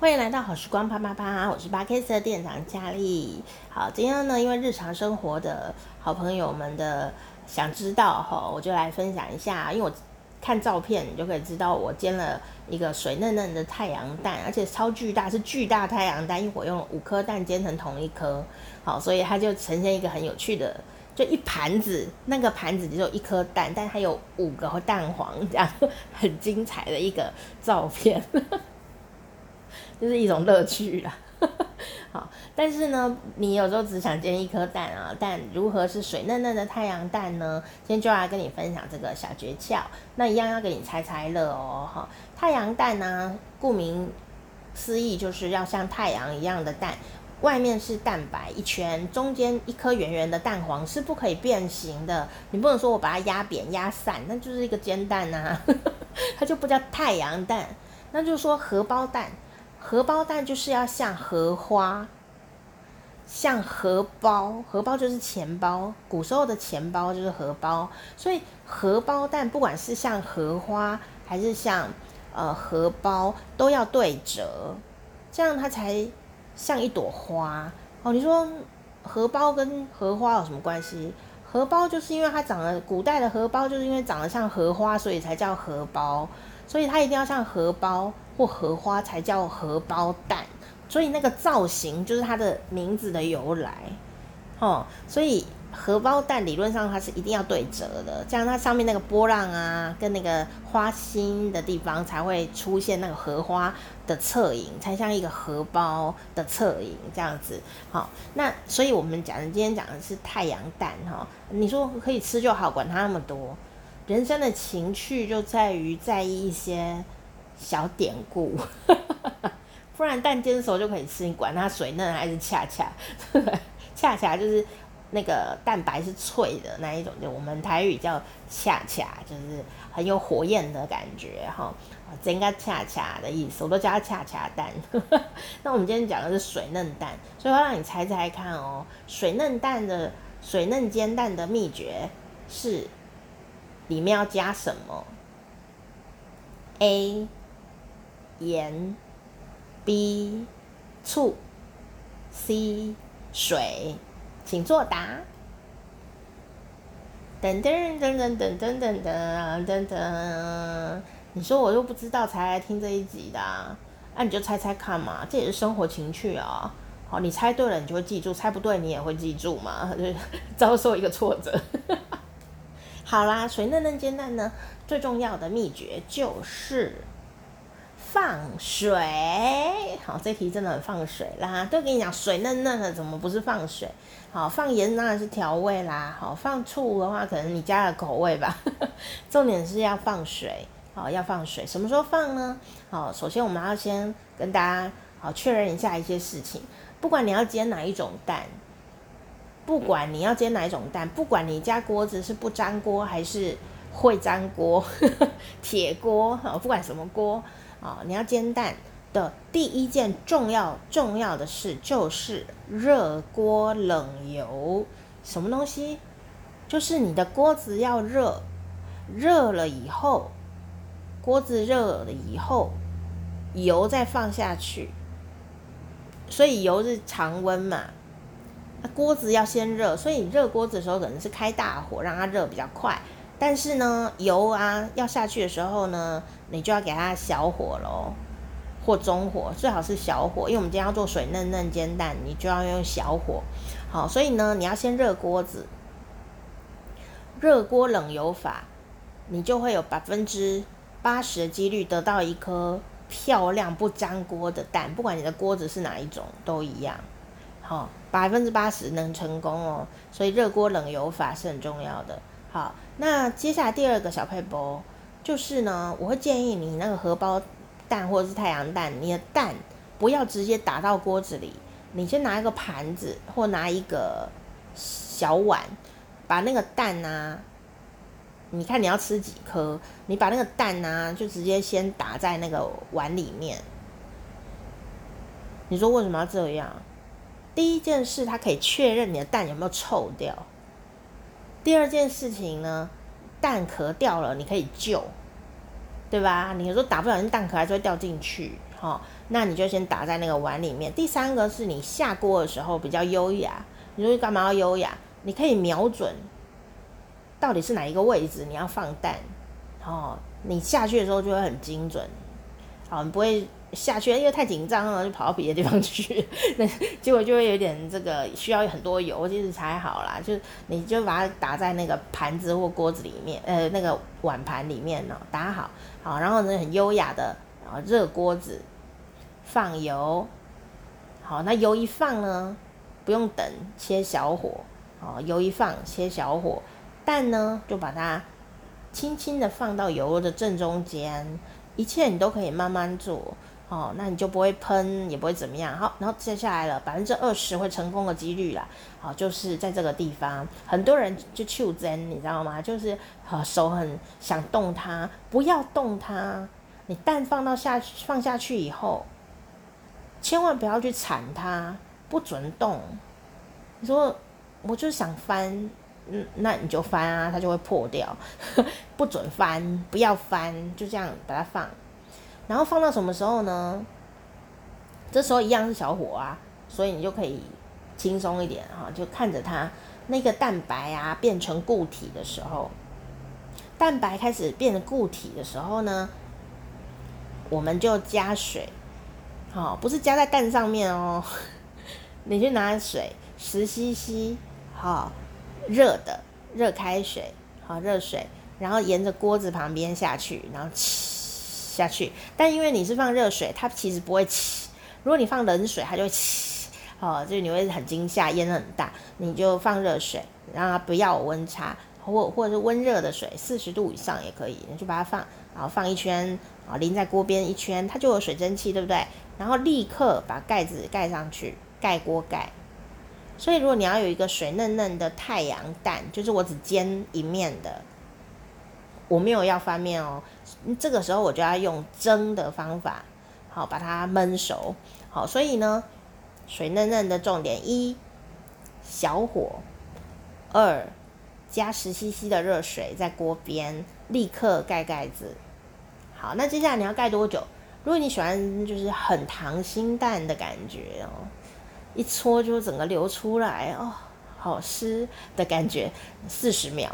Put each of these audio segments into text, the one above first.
欢迎来到好时光啪啪啪，我是八 K 的店长佳丽。好，今天呢，因为日常生活的好朋友们的想知道哈，我就来分享一下。因为我看照片，你就可以知道我煎了一个水嫩嫩的太阳蛋，而且超巨大，是巨大太阳蛋，因为我用五颗蛋煎成同一颗，好，所以它就呈现一个很有趣的，就一盘子，那个盘子只有一颗蛋，但它有五个蛋黄，这样很精彩的一个照片。就是一种乐趣啦，好，但是呢，你有时候只想煎一颗蛋啊，但如何是水嫩嫩的太阳蛋呢？今天就要来跟你分享这个小诀窍。那一样要给你猜猜乐哦，哈，太阳蛋呢，顾名思义就是要像太阳一样的蛋，外面是蛋白一圈，中间一颗圆圆的蛋黄是不可以变形的。你不能说我把它压扁压散，那就是一个煎蛋啊，它就不叫太阳蛋，那就是说荷包蛋。荷包蛋就是要像荷花，像荷包，荷包就是钱包，古时候的钱包就是荷包，所以荷包蛋不管是像荷花还是像呃荷包，都要对折，这样它才像一朵花哦。你说荷包跟荷花有什么关系？荷包就是因为它长得，古代的荷包就是因为长得像荷花，所以才叫荷包，所以它一定要像荷包。或荷花才叫荷包蛋，所以那个造型就是它的名字的由来，哦，所以荷包蛋理论上它是一定要对折的，这样它上面那个波浪啊，跟那个花心的地方才会出现那个荷花的侧影，才像一个荷包的侧影这样子。好，那所以我们讲的今天讲的是太阳蛋哈，你说可以吃就好，管它那么多，人生的情趣就在于在意一些。小典故，不然蛋煎熟就可以吃，你管它水嫩还是恰恰，恰恰就是那个蛋白是脆的那一种，就我们台语叫恰恰，就是很有火焰的感觉哈。煎个恰恰的意思，我都叫它恰恰蛋。那我们今天讲的是水嫩蛋，所以我要让你猜猜看哦，水嫩蛋的水嫩煎蛋的秘诀是里面要加什么？A 盐、B、醋、C、水，请作答。噔噔噔噔噔噔噔噔噔噔，你说我又不知道才来听这一集的，啊，那，你就猜猜看嘛，这也是生活情趣啊。好，你猜对了，你就会记住；猜不对，你也会记住嘛，就 遭受一个挫折。好啦，水嫩嫩煎蛋呢，最重要的秘诀就是。放水，好，这题真的很放水啦。都跟你讲，水嫩嫩的，怎么不是放水？好，放盐当然是调味啦。好，放醋的话，可能你加了口味吧。重点是要放水，好，要放水。什么时候放呢？好，首先我们要先跟大家好确认一下一些事情。不管你要煎哪一种蛋，不管你要煎哪一种蛋，不管你家锅子是不粘锅还是会粘锅、铁锅，好，不管什么锅。啊、哦，你要煎蛋的第一件重要重要的事就是热锅冷油。什么东西？就是你的锅子要热，热了以后，锅子热了以后，油再放下去。所以油是常温嘛，那锅子要先热，所以你热锅子的时候可能是开大火让它热比较快。但是呢，油啊要下去的时候呢，你就要给它小火喽，或中火，最好是小火，因为我们今天要做水嫩嫩煎蛋，你就要用小火。好，所以呢，你要先热锅子，热锅冷油法，你就会有百分之八十的几率得到一颗漂亮不粘锅的蛋，不管你的锅子是哪一种都一样。好，百分之八十能成功哦，所以热锅冷油法是很重要的。好，那接下来第二个小撇步就是呢，我会建议你那个荷包蛋或者是太阳蛋，你的蛋不要直接打到锅子里，你先拿一个盘子或拿一个小碗，把那个蛋啊，你看你要吃几颗，你把那个蛋啊就直接先打在那个碗里面。你说为什么要这样？第一件事，它可以确认你的蛋有没有臭掉。第二件事情呢，蛋壳掉了，你可以救。对吧？你说打不小心蛋壳还是会掉进去，哦，那你就先打在那个碗里面。第三个是你下锅的时候比较优雅，你说干嘛要优雅？你可以瞄准到底是哪一个位置你要放蛋，哦，你下去的时候就会很精准，好，你不会。下去，因为太紧张了，就跑到别的地方去，那结果就会有点这个需要很多油，其实才好啦。就你就把它打在那个盘子或锅子里面，呃，那个碗盘里面呢，打好，好，然后呢很优雅的，然后热锅子，放油，好，那油一放呢，不用等，切小火，哦，油一放，切小火，蛋呢就把它轻轻的放到油的正中间，一切你都可以慢慢做。哦，那你就不会喷，也不会怎么样。好，然后接下来了百分之二十会成功的几率啦。好，就是在这个地方，很多人就手贱，你知道吗？就是呃手很想动它，不要动它。你蛋放到下放下去以后，千万不要去铲它，不准动。你说我就想翻，嗯，那你就翻啊，它就会破掉。不准翻，不要翻，就这样把它放。然后放到什么时候呢？这时候一样是小火啊，所以你就可以轻松一点哈，就看着它那个蛋白啊变成固体的时候，蛋白开始变成固体的时候呢，我们就加水，好，不是加在蛋上面哦，你去拿水十 CC，好，热的热开水，好，热水，然后沿着锅子旁边下去，然后。下去，但因为你是放热水，它其实不会起。如果你放冷水，它就会起，哦，就你会很惊吓，烟很大。你就放热水，让它不要有温差，或或者是温热的水，四十度以上也可以。你就把它放，然后放一圈，啊，淋在锅边一圈，它就有水蒸气，对不对？然后立刻把盖子盖上去，盖锅盖。所以如果你要有一个水嫩嫩的太阳蛋，就是我只煎一面的。我没有要翻面哦，这个时候我就要用蒸的方法，好把它焖熟，好，所以呢，水嫩嫩的重点一，小火，二，加十 CC 的热水在锅边，立刻盖盖子，好，那接下来你要盖多久？如果你喜欢就是很溏心蛋的感觉哦，一搓就整个流出来哦，好湿的感觉，四十秒，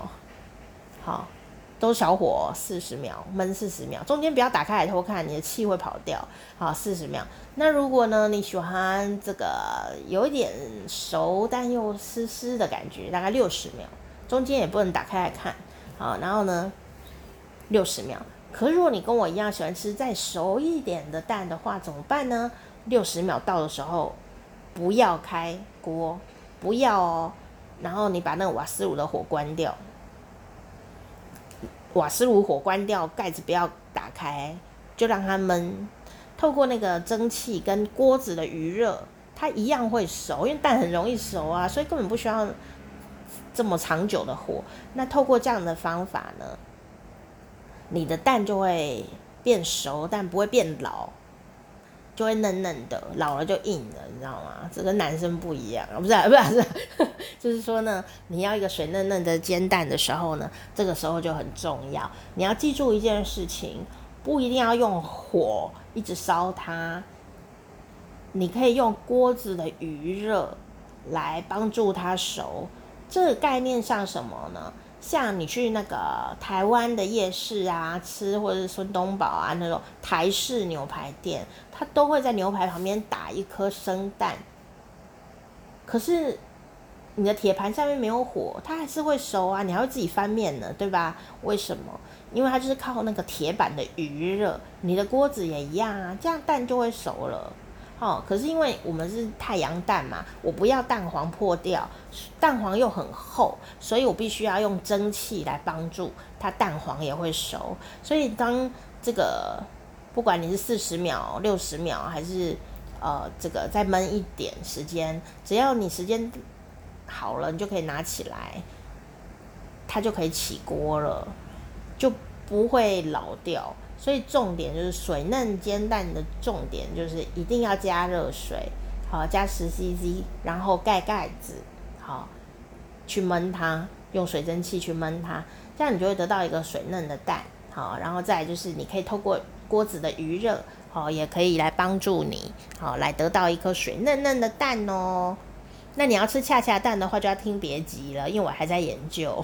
好。都小火四十秒，焖四十秒，中间不要打开来偷看，你的气会跑掉。好，四十秒。那如果呢，你喜欢这个有一点熟但又湿湿的感觉，大概六十秒，中间也不能打开来看。好，然后呢，六十秒。可是如果你跟我一样喜欢吃再熟一点的蛋的话，怎么办呢？六十秒到的时候，不要开锅，不要哦。然后你把那个瓦斯炉的火关掉。瓦斯炉火关掉，盖子不要打开，就让它焖。透过那个蒸汽跟锅子的余热，它一样会熟，因为蛋很容易熟啊，所以根本不需要这么长久的火。那透过这样的方法呢，你的蛋就会变熟，但不会变老。就会嫩嫩的，老了就硬了，你知道吗？这跟男生不一样，不是、不是、啊，是、就是说呢，你要一个水嫩嫩的煎蛋的时候呢，这个时候就很重要。你要记住一件事情，不一定要用火一直烧它，你可以用锅子的余热来帮助它熟。这个概念像什么呢？像你去那个台湾的夜市啊吃，或者是孙东宝啊那种台式牛排店，它都会在牛排旁边打一颗生蛋。可是你的铁盘下面没有火，它还是会熟啊，你还会自己翻面呢，对吧？为什么？因为它就是靠那个铁板的余热，你的锅子也一样啊，这样蛋就会熟了。哦，可是因为我们是太阳蛋嘛，我不要蛋黄破掉，蛋黄又很厚，所以我必须要用蒸汽来帮助它蛋黄也会熟。所以当这个不管你是四十秒、六十秒，还是呃这个再焖一点时间，只要你时间好了，你就可以拿起来，它就可以起锅了，就不会老掉。所以重点就是水嫩煎蛋的重点就是一定要加热水，好，加十 CC，然后盖盖子，好，去焖它，用水蒸气去焖它，这样你就会得到一个水嫩的蛋，好，然后再就是你可以透过锅子的余热，好，也可以来帮助你，好，来得到一颗水嫩嫩的蛋哦。那你要吃恰恰蛋的话，就要听别集了，因为我还在研究。